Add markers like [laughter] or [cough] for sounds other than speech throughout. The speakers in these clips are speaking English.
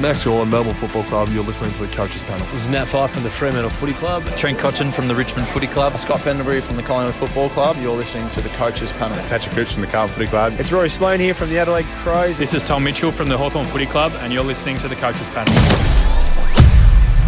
Max Gawn, Melbourne Football Club. You're listening to the Coaches Panel. This is Nat Fyfe from the Fremantle Footy Club. Trent Cotchin from the Richmond Footy Club. Scott Pendlebury from the Collingwood Football Club. You're listening to the Coaches Panel. Patrick Cooch from the Carlton Footy Club. It's Rory Sloane here from the Adelaide Crows. This is Tom Mitchell from the Hawthorn Footy Club, and you're listening to the Coaches Panel.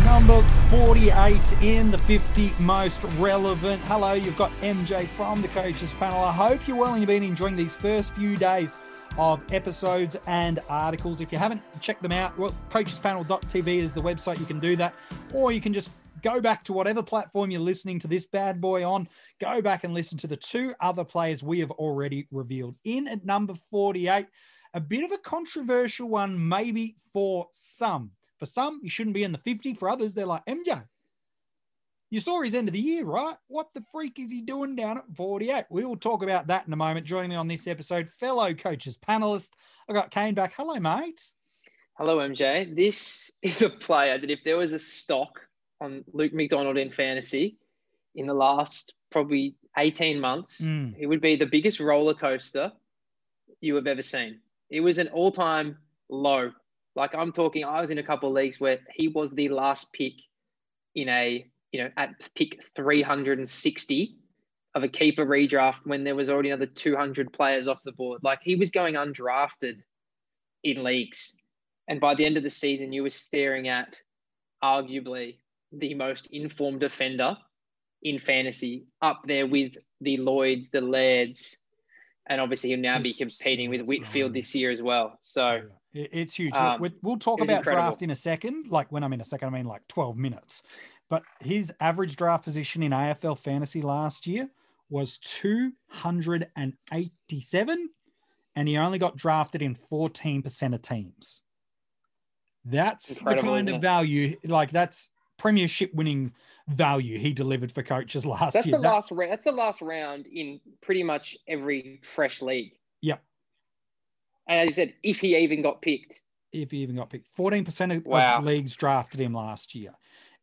Number 48 in the 50 most relevant. Hello, you've got MJ from the Coaches Panel. I hope you're well and you've been enjoying these first few days of episodes and articles. If you haven't checked them out, well, coachespanel.tv is the website. You can do that, or you can just go back to whatever platform you're listening to this bad boy on. Go back and listen to the two other players we have already revealed. In at number 48, a bit of a controversial one, maybe for some. For some, you shouldn't be in the 50. For others, they're like, MJ, you saw his end of the year, right? What the freak is he doing down at 48? We will talk about that in a moment. Joining me on this episode, fellow coaches panelist, I've got Kane back. Hello, mate. Hello, MJ. This is a player that if there was a stock on Luke McDonald in fantasy in the last probably 18 months, mm. it would be the biggest roller coaster you have ever seen. It was an all time low. Like I'm talking, I was in a couple of leagues where he was the last pick in a you know, at pick 360 of a keeper redraft when there was already another 200 players off the board. Like he was going undrafted in leagues. And by the end of the season, you were staring at arguably the most informed defender in fantasy, up there with the Lloyds, the Lairds, and obviously he'll now be competing with Whitfield this year as well. So it's huge. Um, we'll talk about incredible. draft in a second. Like when I mean a second, I mean like 12 minutes. But his average draft position in AFL fantasy last year was 287, and he only got drafted in 14% of teams. That's Incredible, the kind of value, like that's premiership winning value he delivered for coaches [laughs] last that's year. The that's the last round. That's the last round in pretty much every fresh league. Yep. And as you said, if he even got picked. If he even got picked. 14% of, wow. of leagues drafted him last year.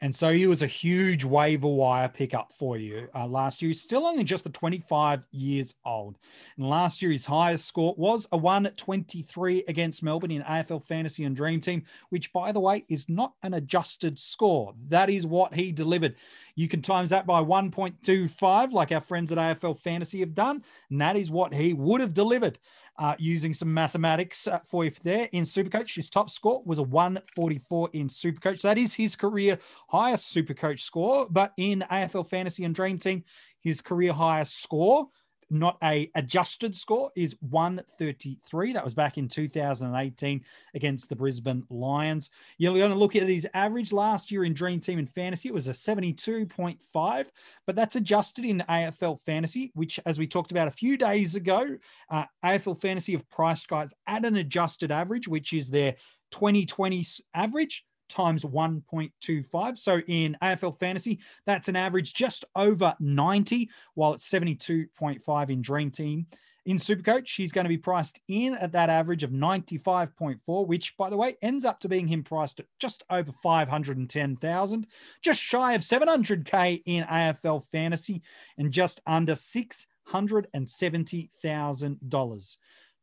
And so he was a huge waiver wire pickup for you uh, last year. He's still only just the 25 years old. And last year, his highest score was a 123 against Melbourne in AFL Fantasy and Dream Team, which, by the way, is not an adjusted score. That is what he delivered. You can times that by 1.25, like our friends at AFL Fantasy have done. And that is what he would have delivered uh, using some mathematics uh, for you there. In Supercoach, his top score was a 144 in Supercoach. That is his career highest Supercoach score. But in AFL Fantasy and Dream Team, his career highest score not a adjusted score is 133 that was back in 2018 against the brisbane lions. You're going to look at his average last year in dream team and fantasy it was a 72.5 but that's adjusted in afl fantasy which as we talked about a few days ago uh, afl fantasy have priced guys at an adjusted average which is their 2020 average times 1.25. So in AFL fantasy, that's an average just over 90, while it's 72.5 in Dream Team. In Supercoach, he's going to be priced in at that average of 95.4, which, by the way, ends up to being him priced at just over 510,000, just shy of 700K in AFL fantasy, and just under $670,000.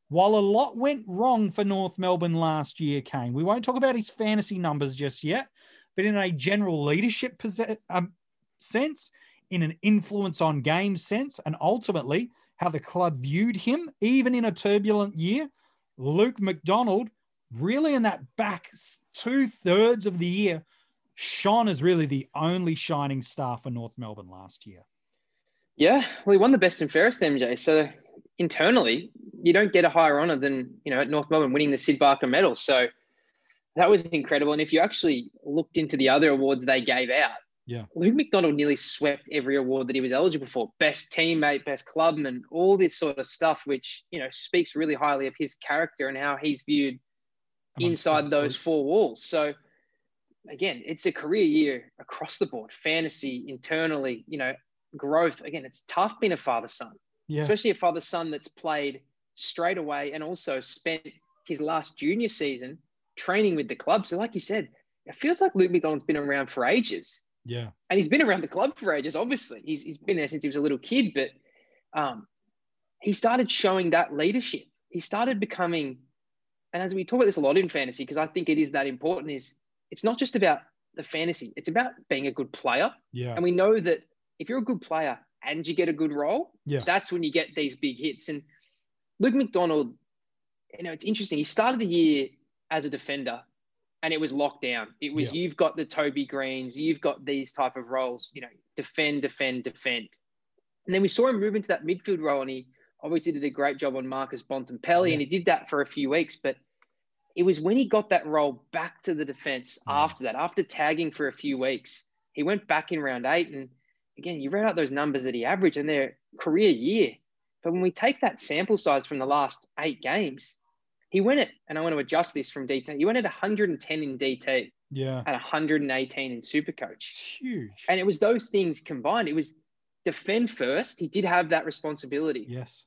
While a lot went wrong for North Melbourne last year, Kane, we won't talk about his fantasy numbers just yet, but in a general leadership um, sense, in an influence on game sense, and ultimately how the club viewed him, even in a turbulent year, Luke McDonald, really in that back two thirds of the year, shone as really the only shining star for North Melbourne last year. Yeah, well, he won the best and fairest, MJ. So internally, you don't get a higher honor than you know at North Melbourne winning the Syd Barker Medal. So that was incredible. And if you actually looked into the other awards they gave out, yeah, Luke McDonald nearly swept every award that he was eligible for: best teammate, best clubman, all this sort of stuff, which you know speaks really highly of his character and how he's viewed inside those four walls. So again, it's a career year across the board, fantasy, internally, you know, growth. Again, it's tough being a father son yeah. especially a father son that's played straight away and also spent his last junior season training with the club. So, like you said, it feels like Luke McDonald's been around for ages. Yeah. And he's been around the club for ages, obviously. He's, he's been there since he was a little kid, but um, he started showing that leadership. He started becoming and as we talk about this a lot in fantasy, because I think it is that important, is it's not just about the fantasy, it's about being a good player. Yeah. And we know that if you're a good player and you get a good role, yeah. that's when you get these big hits. And Luke McDonald, you know, it's interesting. He started the year as a defender and it was locked down. It was yeah. you've got the Toby Greenes, you've got these type of roles, you know, defend, defend, defend. And then we saw him move into that midfield role and he obviously did a great job on Marcus Bontempelli yeah. and he did that for a few weeks. But it was when he got that role back to the defense yeah. after that, after tagging for a few weeks, he went back in round eight. And again, you read out those numbers that he averaged in their career year. But when we take that sample size from the last eight games, he went it, and I want to adjust this from DT. He went at 110 in DT, yeah, and 118 in Supercoach. Huge. And it was those things combined. It was defend first. He did have that responsibility. Yes.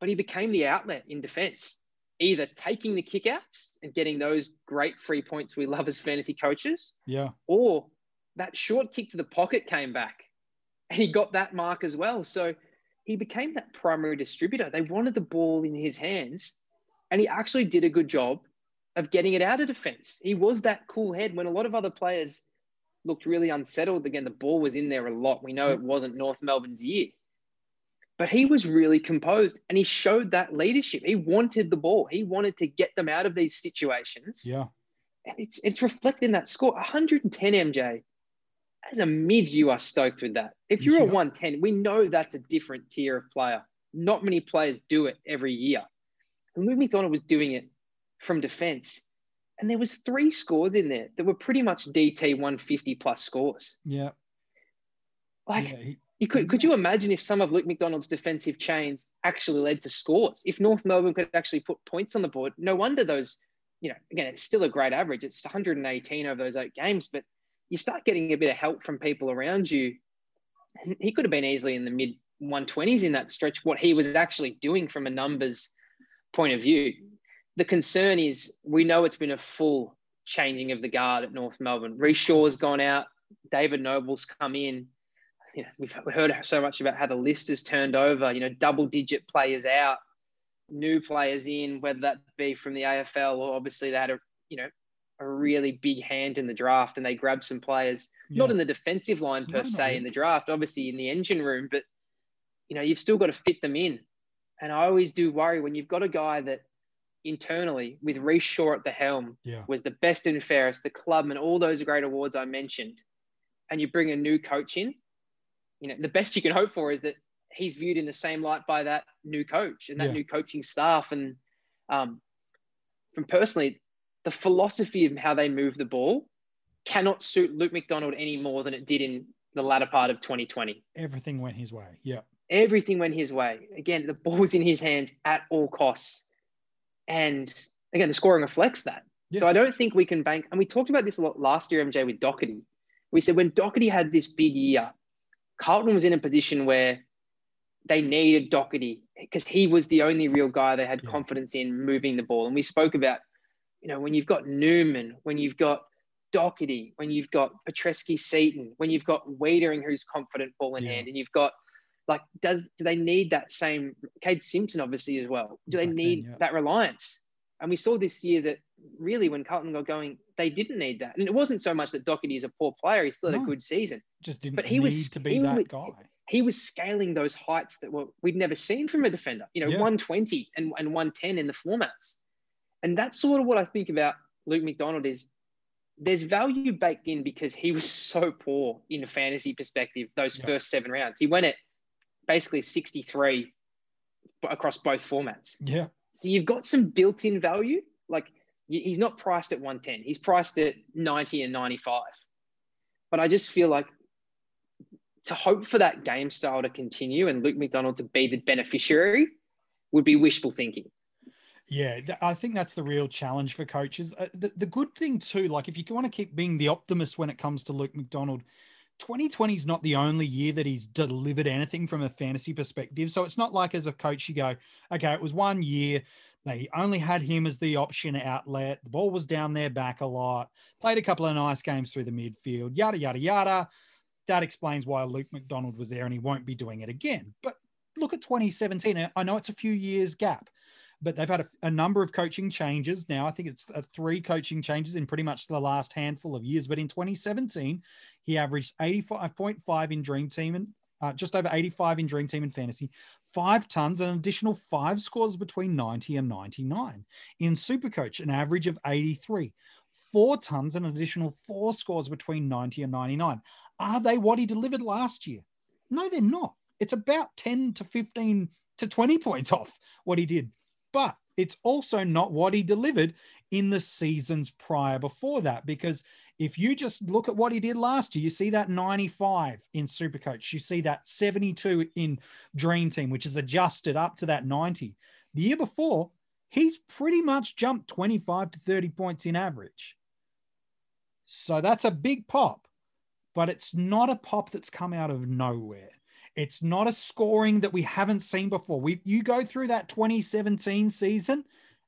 But he became the outlet in defense, either taking the kickouts and getting those great free points we love as fantasy coaches. Yeah. Or that short kick to the pocket came back and he got that mark as well. So he became that primary distributor. They wanted the ball in his hands and he actually did a good job of getting it out of defense. He was that cool head when a lot of other players looked really unsettled. Again, the ball was in there a lot. We know it wasn't North Melbourne's year. But he was really composed and he showed that leadership. He wanted the ball. He wanted to get them out of these situations. Yeah. And it's it's reflected in that score. 110 MJ. As a mid, you are stoked with that. If you're yeah. a 110, we know that's a different tier of player. Not many players do it every year. And Luke McDonald was doing it from defense. And there was three scores in there that were pretty much DT 150 plus scores. Yeah. Like yeah, he, you could could you imagine if some of Luke McDonald's defensive chains actually led to scores? If North Melbourne could actually put points on the board, no wonder those, you know, again, it's still a great average. It's 118 over those eight games, but you start getting a bit of help from people around you. He could have been easily in the mid 120s in that stretch, what he was actually doing from a numbers point of view. The concern is we know it's been a full changing of the guard at North Melbourne. Rhyce Shaw's gone out, David Noble's come in. You know, we've heard so much about how the list has turned over, you know, double digit players out, new players in, whether that be from the AFL or obviously they had a, you know, a really big hand in the draft and they grabbed some players, yeah. not in the defensive line per no, se no. in the draft, obviously in the engine room, but you know, you've still got to fit them in. And I always do worry when you've got a guy that internally, with Rhyce Shaw at the helm, yeah. was the best and fairest, the club, and all those great awards I mentioned, and you bring a new coach in, you know, the best you can hope for is that he's viewed in the same light by that new coach and that yeah. new coaching staff. And um, from personally, the philosophy of how they move the ball cannot suit Luke McDonald any more than it did in the latter part of 2020. Everything went his way. Yeah. Everything went his way. Again, the ball was in his hands at all costs. And again, the scoring reflects that. Yeah. So I don't think we can bank. And we talked about this a lot last year, MJ, with Doherty. We said when Doherty had this big year, Carlton was in a position where they needed Doherty because he was the only real guy they had yeah. confidence in moving the ball. And we spoke about, you know, when you've got Newman, when you've got Doherty, when you've got Petrevski Seton, when you've got Weitering who's confident ball in yeah. hand, and you've got like, does do they need that same Kade Simpson obviously as well? Do they Back need then, yeah. that reliance? And we saw this year that really when Carlton got going, they didn't need that. And it wasn't so much that Doherty is a poor player; he still had no, a good season. Just didn't. But he was to be that was, guy. He was scaling those heights that were we'd never seen from a defender. You know, yeah. 120 and, and 110 in the formats. And that's sort of what I think about Luke McDonald is there's value baked in because he was so poor in a fantasy perspective those yeah. first seven rounds. He went at basically 63 across both formats. Yeah. So you've got some built-in value. Like he's not priced at 110. He's priced at 90 and 95. But I just feel like to hope for that game style to continue and Luke McDonald to be the beneficiary would be wishful thinking. Yeah, I think that's the real challenge for coaches. Uh, the, the good thing too, like if you want to keep being the optimist when it comes to Luke McDonald, 2020 is not the only year that he's delivered anything from a fantasy perspective. So it's not like as a coach, you go, okay, it was one year. They only had him as the option outlet. The ball was down their back a lot, played a couple of nice games through the midfield, yada, yada, yada. That explains why Luke McDonald was there and he won't be doing it again. But look at 2017. I know it's a few years gap, but they've had a, a, number of coaching changes now. I think it's uh, three coaching changes in pretty much the last handful of years. But in 2017, he averaged 85.5 in Dream Team and uh, just over 85 in Dream Team and Fantasy, five tons, an additional five scores between 90 and 99. In Supercoach, an average of 83, four tons, and an additional four scores between 90 and 99. Are they what he delivered last year? No, they're not. It's about 10 to 15 to 20 points off what he did but it's also not what he delivered in the seasons prior before that. Because if you just look at what he did last year, you see that 95 in Supercoach, you see that 72 in Dream Team, which is adjusted up to that 90. The year before, he's pretty much jumped 25 to 30 points in average. So that's a big pop, but it's not a pop that's come out of nowhere. It's not a scoring that we haven't seen before. We you go through that 2017 season,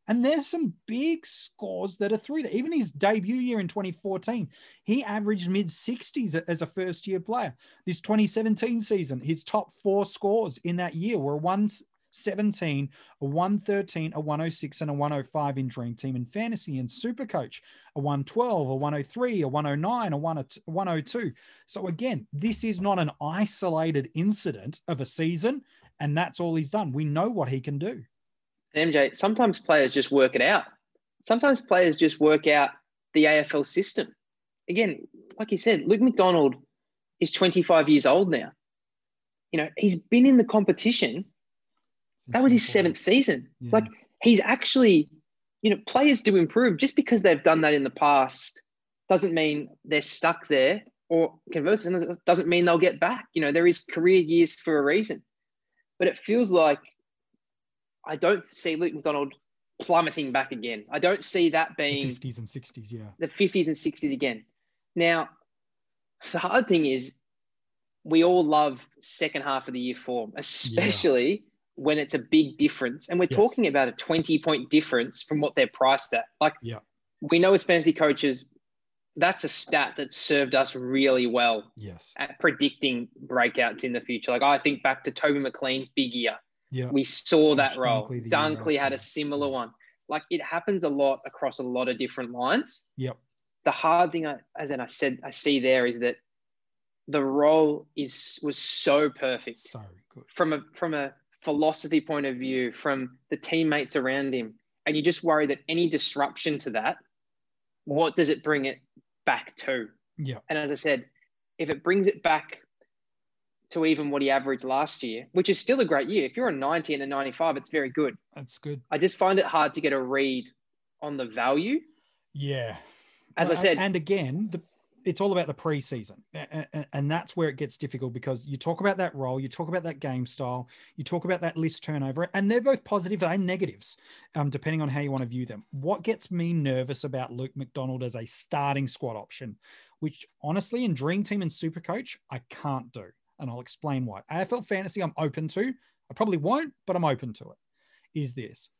and there's some big scores that are through there. Even his debut year in 2014, he averaged mid 60s as a first year player. This 2017 season, his top four scores in that year were one 17, a 113, a 106, and a 105 in Dream Team and Fantasy and Super Coach, a 112, a 103, a 109, a 102. So again, this is not an isolated incident of a season, and that's all he's done. We know what he can do. MJ, sometimes players just work it out. Sometimes players just work out the AFL system. Again, like you said, Luke McDonald is 25 years old now. You know, he's been in the competition that was his seventh season. Yeah. Like he's actually, you know, players do improve just because they've done that in the past doesn't mean they're stuck there or conversely doesn't mean they'll get back. You know, there is career years for a reason. But it feels like I don't see Luke McDonald plummeting back again. I don't see that being the 50s and 60s, yeah. The 50s and 60s again. Now, the hard thing is we all love second half of the year form, especially when it's a big difference. And we're yes. talking about a 20 point difference from what they're priced at. Like, yeah. we know as fantasy coaches, that's a stat that served us really well yes. at predicting breakouts in the future. Like, I think back to Toby McLean's big year. Yeah. We saw that role. Dunkley, Dunkley had a similar one. Like, it happens a lot across a lot of different lines. Yep. The hard thing, I, as I said, I see there is that the role is was so perfect. So good. From a from a philosophy point of view, from the teammates around him, and you just worry that any disruption to that, what does it bring it back to? Yeah. And as I said, if it brings it back to even what he averaged last year, which is still a great year. If you're a 90 and a 95, it's very good. That's good. I just find it hard to get a read on the value. Yeah. As well, I said, and again, the it's all about the preseason, and that's where it gets difficult because you talk about that role, you talk about that game style, you talk about that list turnover, and they're both positive and negatives, um, depending on how you want to view them. What gets me nervous about Luke McDonald as a starting squad option, which honestly in Dream Team and Super Coach I can't do, and I'll explain why. AFL Fantasy I'm open to, I probably won't, but I'm open to it. Is this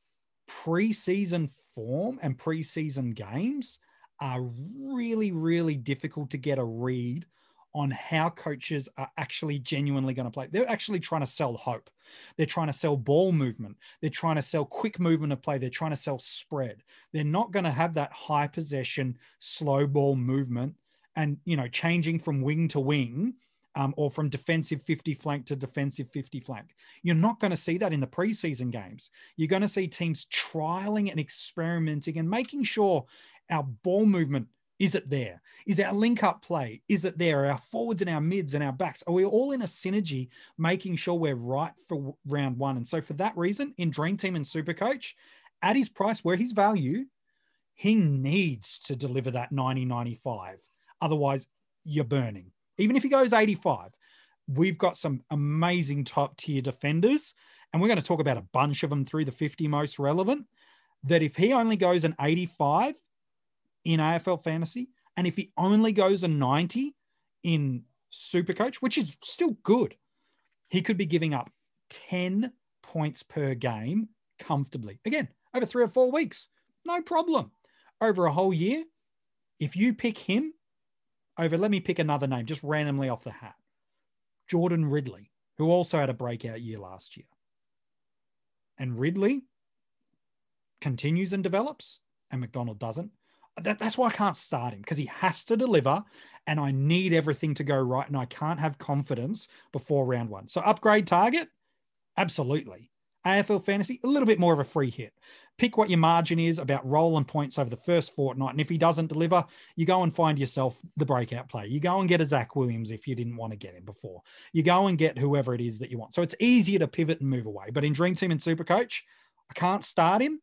preseason form and preseason games? Are really, really difficult to get a read on how coaches are actually genuinely going to play. They're actually trying to sell hope. They're trying to sell ball movement. They're trying to sell quick movement of play. They're trying to sell spread. They're not going to have that high possession, slow ball movement and, you know, changing from wing to wing um, or from defensive 50 flank to defensive 50 flank. You're not going to see that in the preseason games. You're going to see teams trialing and experimenting and making sure our ball movement is it there? Is our link up play? Is it there? Our forwards and our mids and our backs? Are we all in a synergy, making sure we're right for round one? And so, for that reason, in Dream Team and Super Coach, at his price, where his value, he needs to deliver that 90 95. Otherwise, you're burning. Even if he goes 85, we've got some amazing top tier defenders. And we're going to talk about a bunch of them through the 50 most relevant. That if he only goes an 85, in AFL fantasy. And if he only goes a 90 in Super Coach, which is still good, he could be giving up 10 points per game comfortably. Again, over three or four weeks, no problem. Over a whole year, if you pick him over, let me pick another name just randomly off the hat Jordan Ridley, who also had a breakout year last year. And Ridley, continues and develops and McDonald doesn't, that, that's why I can't start him because he has to deliver and I need everything to go right and I can't have confidence before round one. So upgrade target, absolutely. AFL fantasy, a little bit more of a free hit. Pick what your margin is about rolling points over the first fortnight. And if he doesn't deliver, you go and find yourself the breakout player. You go and get a Zac Williams if you didn't want to get him before. You go and get whoever it is that you want. So it's easier to pivot and move away. But in Dream Team and Supercoach, I can't start him.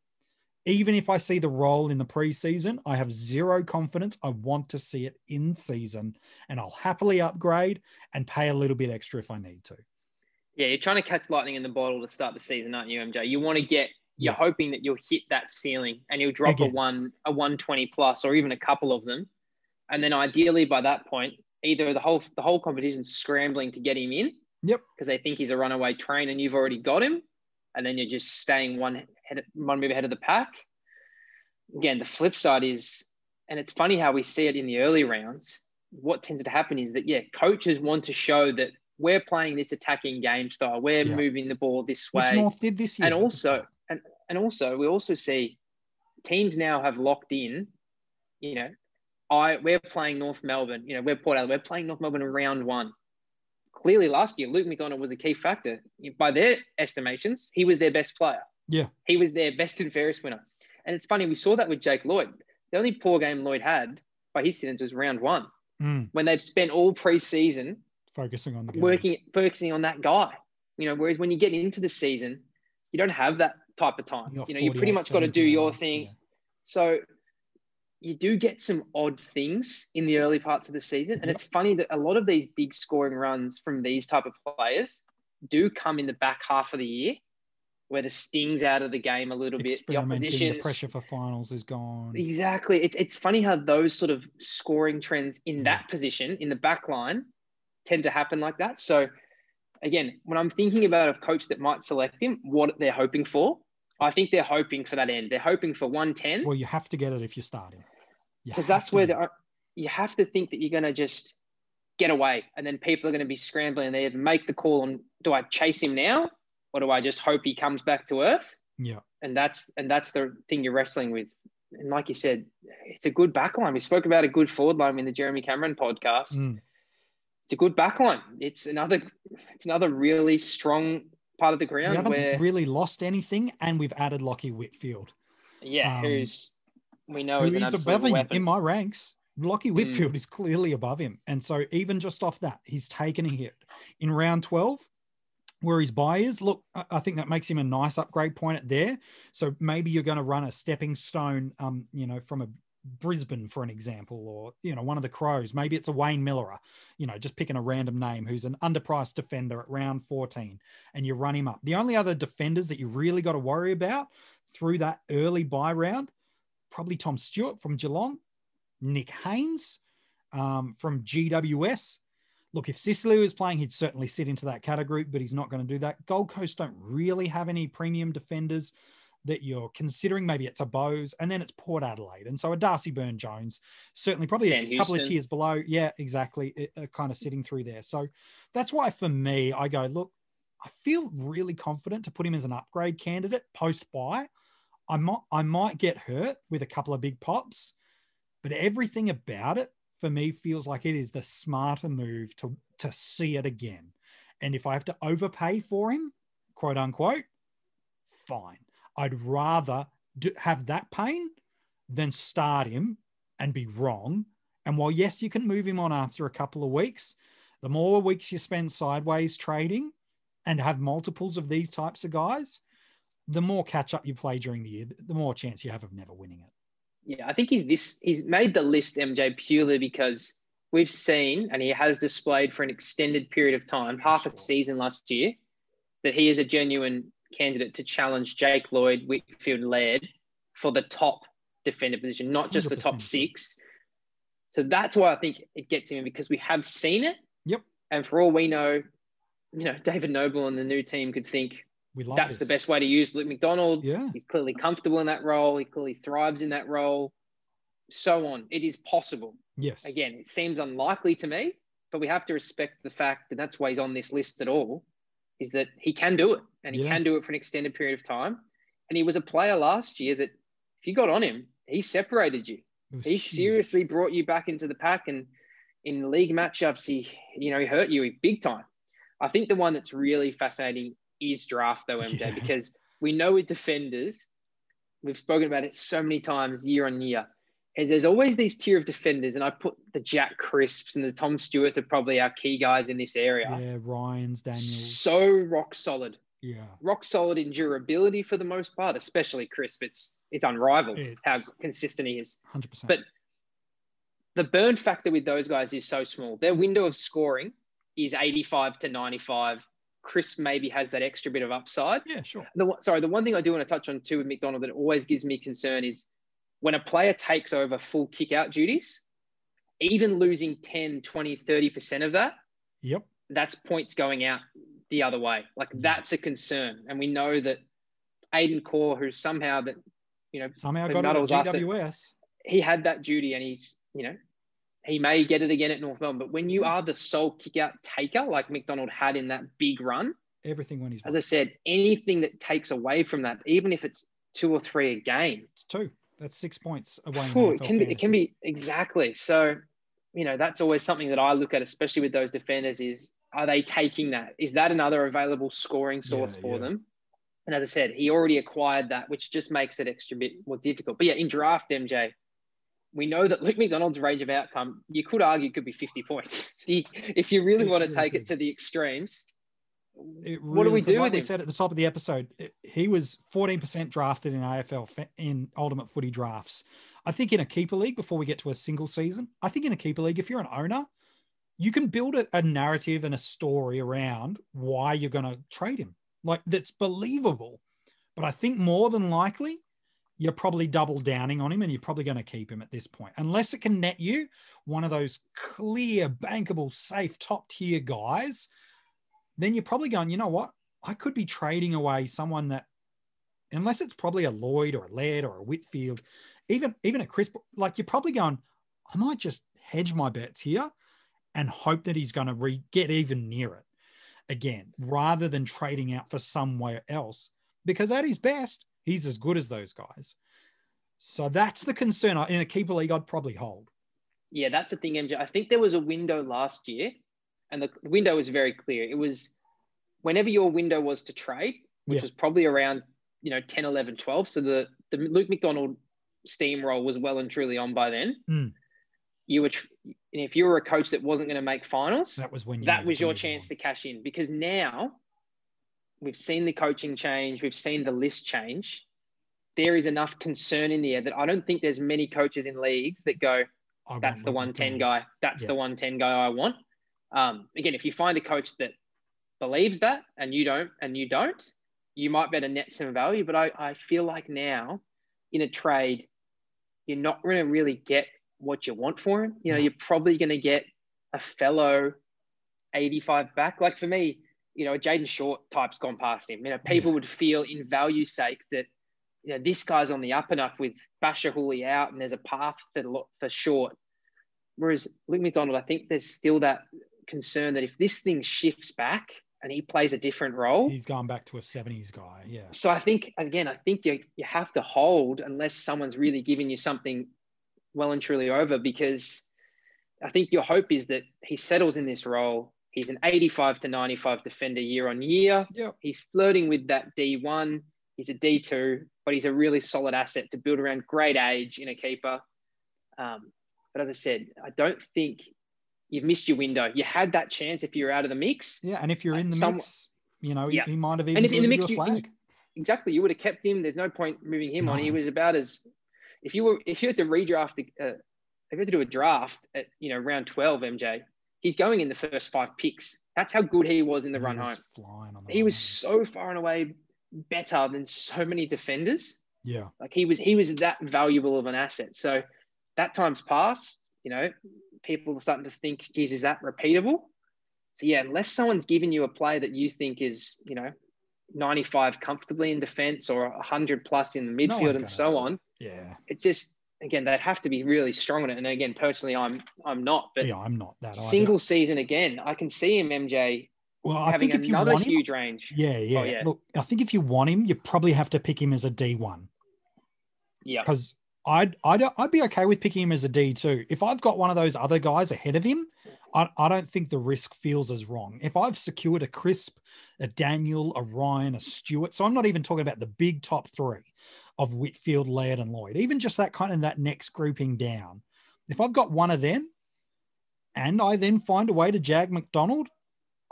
Even if I see the role in the preseason, I have zero confidence. I want to see it in season and I'll happily upgrade and pay a little bit extra if I need to. Yeah, you're trying to catch lightning in the bottle to start the season, aren't you, MJ? You want to get you're yeah. hoping that you'll hit that ceiling and you'll drop Again. a one a 120 plus or even a couple of them. And then ideally by that point, either the whole the whole competition's scrambling to get him in. Yep. Because they think he's a runaway train and you've already got him. And then you're just staying one head one move ahead of the pack. Again, the flip side is, and it's funny how we see it in the early rounds. What tends to happen is that yeah, coaches want to show that we're playing this attacking game style. We're yeah. moving the ball this way. Which North did this year. And also, and, and also, we also see teams now have locked in, you know, I we're playing North Melbourne, you know, we're Port Adelaide, we're playing North Melbourne in round one. Clearly, last year, Luke McDonald was a key factor. By their estimations, he was their best player. Yeah. He was their best and fairest winner. And it's funny, we saw that with Jake Lloyd. The only poor game Lloyd had by his standards was round one. Mm. When they've spent all preseason focusing on the game. working focusing on that guy. You know, whereas when you get into the season, you don't have that type of time. You know, you pretty much got to do your thing. Yeah. So you do get some odd things in the early parts of the season, and yep. it's funny that a lot of these big scoring runs from these type of players do come in the back half of the year, where the stings out of the game a little bit. The opposition, the pressure for finals is gone. Exactly. It's it's funny how those sort of scoring trends in yeah. that position in the back line tend to happen like that. So again, when I'm thinking about a coach that might select him, what they're hoping for, I think they're hoping for that end. They're hoping for 110. Well, you have to get it if you're starting. Because that's where the, you have to think that you're going to just get away. And then people are going to be scrambling. They make the call on do I chase him now or do I just hope he comes back to earth? Yeah. And that's and that's the thing you're wrestling with. And like you said, it's a good backline. We spoke about a good forward line in the Jeremy Cameron podcast. Mm it's a good backline. It's another it's another really strong part of the ground. We haven't where, really lost anything, and we've added Lachie Whitfield. Yeah, um, who's we know is, is above him weapon. in my ranks. Lachie Whitfield mm. is clearly above him, and so even just off that, he's taken a hit in round twelve. Where his buy is, look, I think that makes him a nice upgrade point at there. So maybe you're going to run a stepping stone, um, you know, from a Brisbane, for an example, or you know, one of the Crows. Maybe it's a Wayne Milera, you know, just picking a random name who's an underpriced defender at round 14, and you run him up. The only other defenders that you really got to worry about through that early buy round, probably Tom Stewart from Geelong, Nick Haynes um, from GWS. Look, if Sicily was playing, he'd certainly sit into that category, but he's not going to do that. Gold Coast don't really have any premium defenders that you're considering. Maybe it's a Bowes, and then it's Port Adelaide, and so a Darcy Byrne Jones, certainly probably a couple of tiers below. Yeah, exactly, it, uh, kind of sitting through there. So that's why for me, I go look. I feel really confident to put him as an upgrade candidate post buy. I might I might get hurt with a couple of big pops, but everything about it for me feels like it is the smarter move to to see it again. And if I have to overpay for him, quote unquote, fine. I'd rather do, have that pain than start him and be wrong. And while, yes, you can move him on after a couple of weeks, the more weeks you spend sideways trading and have multiples of these types of guys, the more catch up you play during the year, the more chance you have of never winning it. Yeah, I think he's this he's made the list MJ purely because we've seen and he has displayed for an extended period of time, half a season last year, that he is a genuine candidate to challenge Jake Lloyd, Whitfield, Laird for the top defender position, not just 100%. the top six. So that's why I think it gets him because we have seen it. Yep. And for all we know, you know, David Noble and the new team could think that's this. the best way to use Luke McDonald. Yeah. He's clearly comfortable in that role. He clearly thrives in that role. So on. It is possible. Yes. Again, it seems unlikely to me, but we have to respect the fact, and that's why he's on this list at all, is that he can do it and he yeah. can do it for an extended period of time. And he was a player last year that if you got on him, he separated you. He huge. seriously brought you back into the pack. And in league matchups, he, you know, he hurt you big time. I think the one that's really fascinating is draft though, MJ, yeah. because we know with defenders, we've spoken about it so many times year on year, is there's always these tier of defenders, and I put the Jack Crisps and the Tom Stewarts are probably our key guys in this area. Yeah, Ryan's, Daniels. So rock solid. Yeah. Rock solid in durability for the most part, especially Crisp. It's it's unrivaled it's how consistent he is. 100%. But the burn factor with those guys is so small. Their window of scoring is 85 to 95. Crisp maybe has that extra bit of upside. Yeah, sure. The, sorry, the one thing I do want to touch on too with McDonald that always gives me concern is when a player takes over full kick out duties, even losing 10, 20, 30% of that, yep. that's points going out the other way. Like that's a concern. And we know that Aidan Corr, who's somehow that, you know, somehow got it GWS. he had that duty and he's, you know, he may get it again at North Melbourne. But when you are the sole kick out taker, like McDonald had in that big run, everything when he's as I said, anything that takes away from that, even if it's two or three a game, it's two. That's six points away. Ooh, it can be. It can be exactly. So, you know, that's always something that I look at, especially with those defenders. Is are they taking that? Is that another available scoring source yeah, for yeah. them? And as I said, he already acquired that, which just makes it extra bit more difficult. But yeah, in draft, MJ, we know that Luke McDonald's range of outcome, you could argue, could be 50 points. [laughs] if you really want to take it to the extremes, Really, what do we do? Like we said at the top of the episode, he was 14% drafted in AFL in Ultimate Footy drafts. I think in a keeper league, before we get to a single season, I think in a keeper league, if you're an owner, you can build a, a narrative and a story around why you're going to trade him. Like that's believable. But I think more than likely, you're probably double downing on him and you're probably going to keep him at this point, unless it can net you one of those clear, bankable, safe, top tier guys. Then you're probably going, you know what? I could be trading away someone that, unless it's probably a Lloyd or a Laird or a Whitfield, even even a Crisp, like you're probably going, I might just hedge my bets here and hope that he's going to re- get even near it again, rather than trading out for somewhere else. Because at his best, he's as good as those guys. So that's the concern. In a keeper league, I'd probably hold. Yeah, that's the thing, MJ. I think there was a window last year, and the window was very clear. It was whenever your window was to trade, which yeah. was probably around, you know, 10, 11, 12. So the, the Luke McDonald steamroll was well and truly on by then. Mm. You were, tr- if you were a coach that wasn't going to make finals, that was when that was your chance on. to cash in because now we've seen the coaching change, we've seen the list change. There is enough concern in the air that I don't think there's many coaches in leagues that go, that's the 110 guy. That's yeah. the 110 guy I want. Um, again, if you find a coach that believes that and you don't, and you don't, you might better net some value. But I, I feel like now in a trade, you're not going to really get what you want for him. You know, you're probably going to get a fellow 85 back. Like for me, you know, a Jayden Short type's gone past him. You know, people yeah. would feel in value sake that, you know, this guy's on the up and up with Bachar Houli out and there's a path for, for Short. Whereas Luke McDonald, I think there's still that concern that if this thing shifts back and he plays a different role, he's gone back to a 70s guy. Yeah. So I think, again, I think you, you have to hold unless someone's really giving you something well and truly over because I think your hope is that he settles in this role He's an 85 to 95 defender year on year. Yep. He's flirting with that D1. He's a D2, but he's a really solid asset to build around great age in a keeper. Um, but as I said, I don't think you've missed your window. You had that chance if you're out of the mix. Yeah, and if you're in the some, mix, you know, yeah. he, might have even and if in the mix, you, you, exactly, you would have kept him. There's no point moving him no. on. He was about as if you were if you had to redraft, uh, if you had to do a draft at you know round 12, MJ, he's going in the first five picks. That's how good he was in the he run home. he run was so far and away better than so many defenders. Yeah. Like he was he was that valuable of an asset. So that time's passed, you know, people are starting to think, geez, is that repeatable? So yeah, unless someone's giving you a play that you think is, you know, 95 comfortably in defense or 100 plus in the midfield no and so on. Yeah. It's just again, they'd have to be really strong on it. And again, personally, I'm I'm not. But yeah, I'm not that. Single either. season again, I can see him, MJ, well, I think if you another want huge him, range. Yeah, oh, yeah, Oh, yeah. Look, I think if you want him, you probably have to pick him as a D one. Yeah. Because I'd I'd I'd be okay with picking him as a D two. If I've got one of those other guys ahead of him, I, I don't think the risk feels as wrong. If I've secured a crisp, a Daniel, a Ryan, a Stewart, so I'm not even talking about the big top three of Whitfield, Laird, and Lloyd, even just that kind of that next grouping down. If I've got one of them and I then find a way to jag McDonald,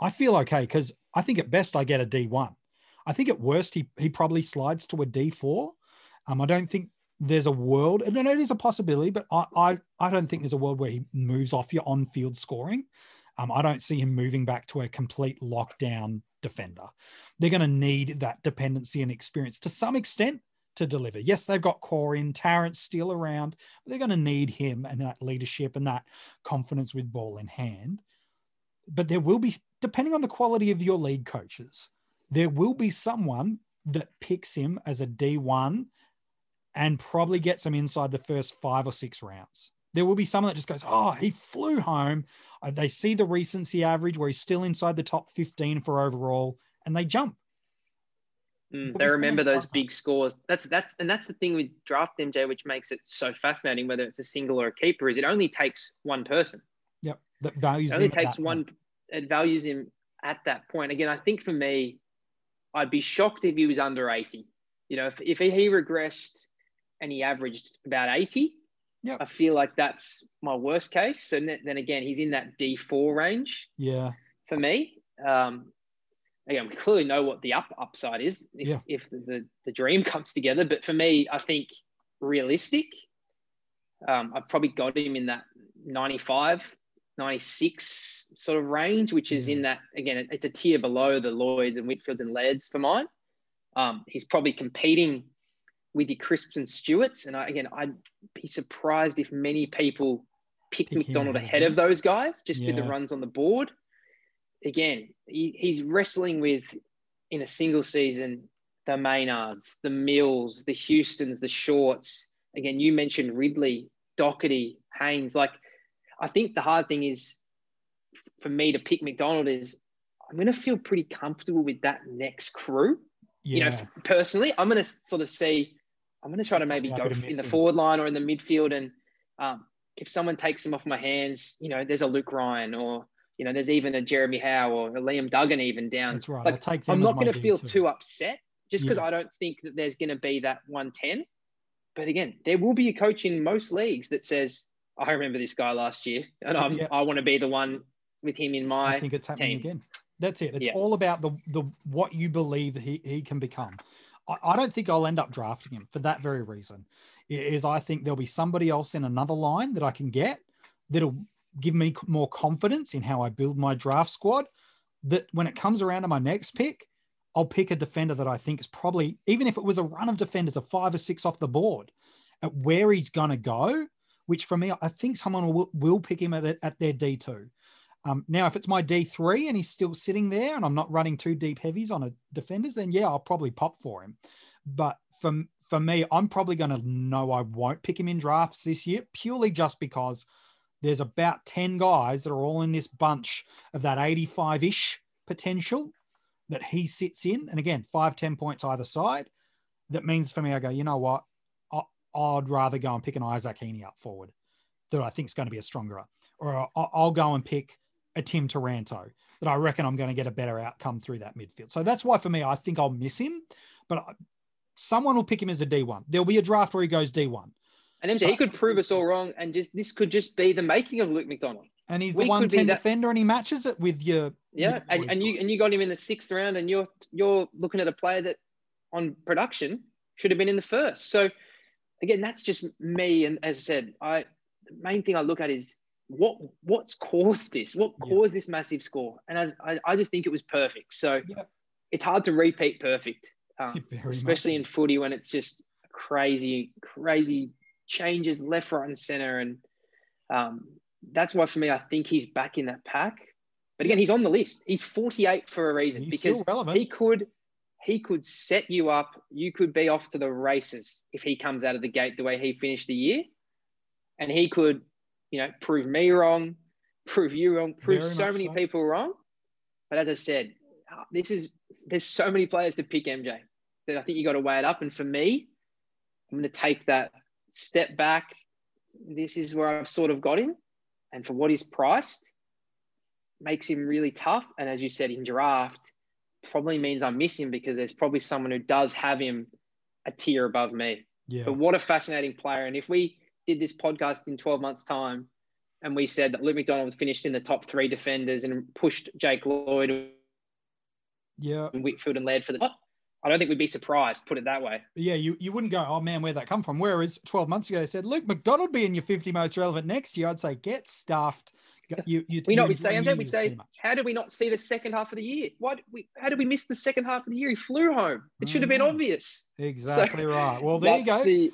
I feel okay because I think at best I get a D1. I think at worst he he probably slides to a D4. Um, I don't think there's a world, and it is a possibility, but I, I I don't think there's a world where he moves off your on-field scoring. Um, I don't see him moving back to a complete lockdown defender. They're going to need that dependency and experience to some extent to deliver. Yes, they've got Corin, Tarrant still around, but they're going to need him and that leadership and that confidence with ball in hand. But there will be, depending on the quality of your league coaches, there will be someone that picks him as a D1 and probably gets him inside the first five or six rounds. There will be someone that just goes, Oh, he flew home. Uh, They see the recency average where he's still inside the top 15 for overall and they jump. Mm, they remember those else? big scores. That's that's and that's the thing with draft MJ, which makes it so fascinating. Whether it's a single or a keeper, is it only takes one person. Yep. That values It only takes one. point. It values him at that point. Again, I think for me, I'd be shocked if he was under eighty. You know, if if he regressed and he averaged about eighty, Yep. I feel like that's my worst case. So then, then again, he's in that D four range Yeah. for me. Um, again, we clearly know what the up upside is if, Yeah. if the, the, the dream comes together. But for me, I think realistic, um, I've probably got him in that 95, 96 sort of range, which is in that, again, it's a tier below the Lloyds and Whitfields and Lairds for mine. Um, he's probably competing with your Crisps and Stewarts. And I, again, I'd be surprised if many people picked Pick McDonald ahead of ahead him. of those guys just with the runs on the board. Again, he, he's wrestling with in a single season the Maynards, the Mills, the Houstons, the Shorts. Again, you mentioned Ridley, Doherty, Haynes. Like, I think the hard thing is for me to pick McDonald is I'm going to feel pretty comfortable with that next crew. Yeah. You know, personally, I'm going to sort of see, I'm going to try to maybe go to in the him. forward line or in the midfield. And um, if someone takes him off my hands, you know, there's a Luke Ryan or, you know, there's even a Jeremy Howe or a Liam Duggan even down. That's right. Like, I'll take them I'm not going to feel D2. too upset just because Yeah. I don't think that there's going to be that 110. But again, there will be a coach in most leagues that says, I remember this guy last year and I'm, Yeah. I want to be the one with him in my I think it's happening team. again. That's it. It's Yeah. all about the the what you believe he, he can become. I, I don't think I'll end up drafting him for that very reason. i- Is I think there'll be somebody else in another line that I can get that'll give me more confidence in how I build my draft squad. That when it comes around to my next pick, I'll pick a defender that I think is probably even if it was a run of defenders, a five or six off the board, at where he's going to go. Which for me, I think someone will, will pick him at, at their D two. Um, now, if it's my D3 and he's still sitting there and I'm not running two deep heavies on a defenders, then yeah, I'll probably pop for him. But for, for me, I'm probably going to know I won't pick him in drafts this year purely just because there's about 10 guys that are all in this bunch of that 85 ish potential that he sits in. And again, five, 10 points either side. That means for me, I go, you know what? I, I'd rather go and pick an Isaac Heaney up forward that I think is going to be a stronger, or I'll go and pick a Tim Taranto that I reckon I'm going to get a better outcome through that midfield. So that's why for me, I think I'll miss him, but someone will pick him as a D1. There'll be a draft where he goes D1. And MJ, he could prove us all wrong, and just this could just be the making of Luke McDonald. And he's We the 110 that- defender and he matches it with your Yeah, with and, and you and you got him in the sixth round, and you're you're looking at a player that on production should have been in the first. So again, that's just me. And as I said, I the main thing I look at is what what's caused this, what Yeah. caused this massive score, and as I, I just think it was perfect. So Yeah. it's hard to repeat perfect, um, [laughs] Very much especially in footy when it's just crazy, crazy changes left, right, and center, and um, that's why for me, I think he's back in that pack. But again, he's on the list. He's 48 for a reason He's because he could he could set you up. You could be off to the races if he comes out of the gate the way he finished the year, and he could, you know, prove me wrong, prove you wrong, prove Very so many so. people wrong. But as I said, uh, this is there's so many players to pick MJ that I think you got to weigh it up. And for me, I'm going to take that step back. This is where I've sort of got him, and for what he's priced, makes him really tough. And as you said in draft, probably means I miss him because there's probably someone who does have him a tier above me. Yeah. But what a fascinating player. And if we did this podcast in 12 months' time and we said that Luke McDonald was finished in the top three defenders and pushed Jake Lloyd yeah. and Whitfield and Laird for the top, I don't think we'd be surprised, put it that way. Yeah, you, you wouldn't go, oh man, where'd that come from? Whereas 12 months ago, they said, Luke McDonald be in your 50 most relevant next year. I'd say, get stuffed. You, you, we know we'd say, MJ, we'd say, how did we not see the second half of the year? Why did we, how did we miss the second half of the year? He flew home. It should have been mm. obvious. Exactly so, right. Well, there you go. The,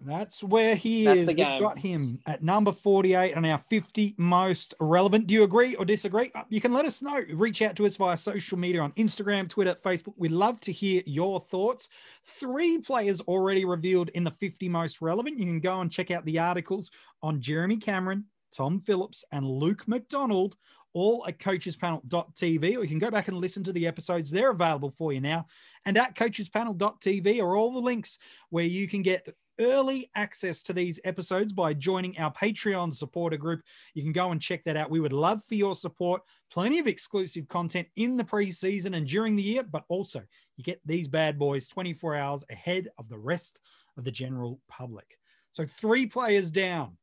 that's where he That's is. We've got him at number 48 on our 50 most relevant. Do you agree or disagree? Uh, you can let us know. Reach out to us via social media on Instagram, Twitter, Facebook. We'd love to hear your thoughts. Three players already revealed in the 50 most relevant. You can go and check out the articles on Jeremy Cameron, Tom Phillips, and Luke McDonald all at coachespanel.tv, or you can go back and listen to the episodes. They're available for you now. And at coachespanel.tv are all the links where you can get early access to these episodes by joining our Patreon supporter group. You can go and check that out. We would love for your support. Plenty of exclusive content in the preseason and during the year, but also you get these bad boys 24 hours ahead of the rest of the general public. So, three players down.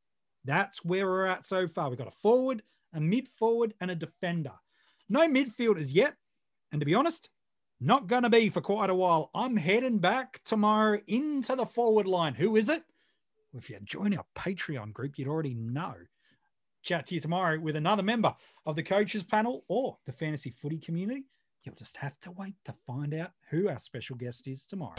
That's where we're at so far. We've got a forward, a mid forward, and a defender. No midfielders yet. And to be honest, not going to be for quite a while. I'm heading back tomorrow into the forward line. Who is it? Well, if you join our Patreon group, you'd already know. Chat to you tomorrow with another member of the coaches panel or the fantasy footy community. You'll just have to wait to find out who our special guest is tomorrow.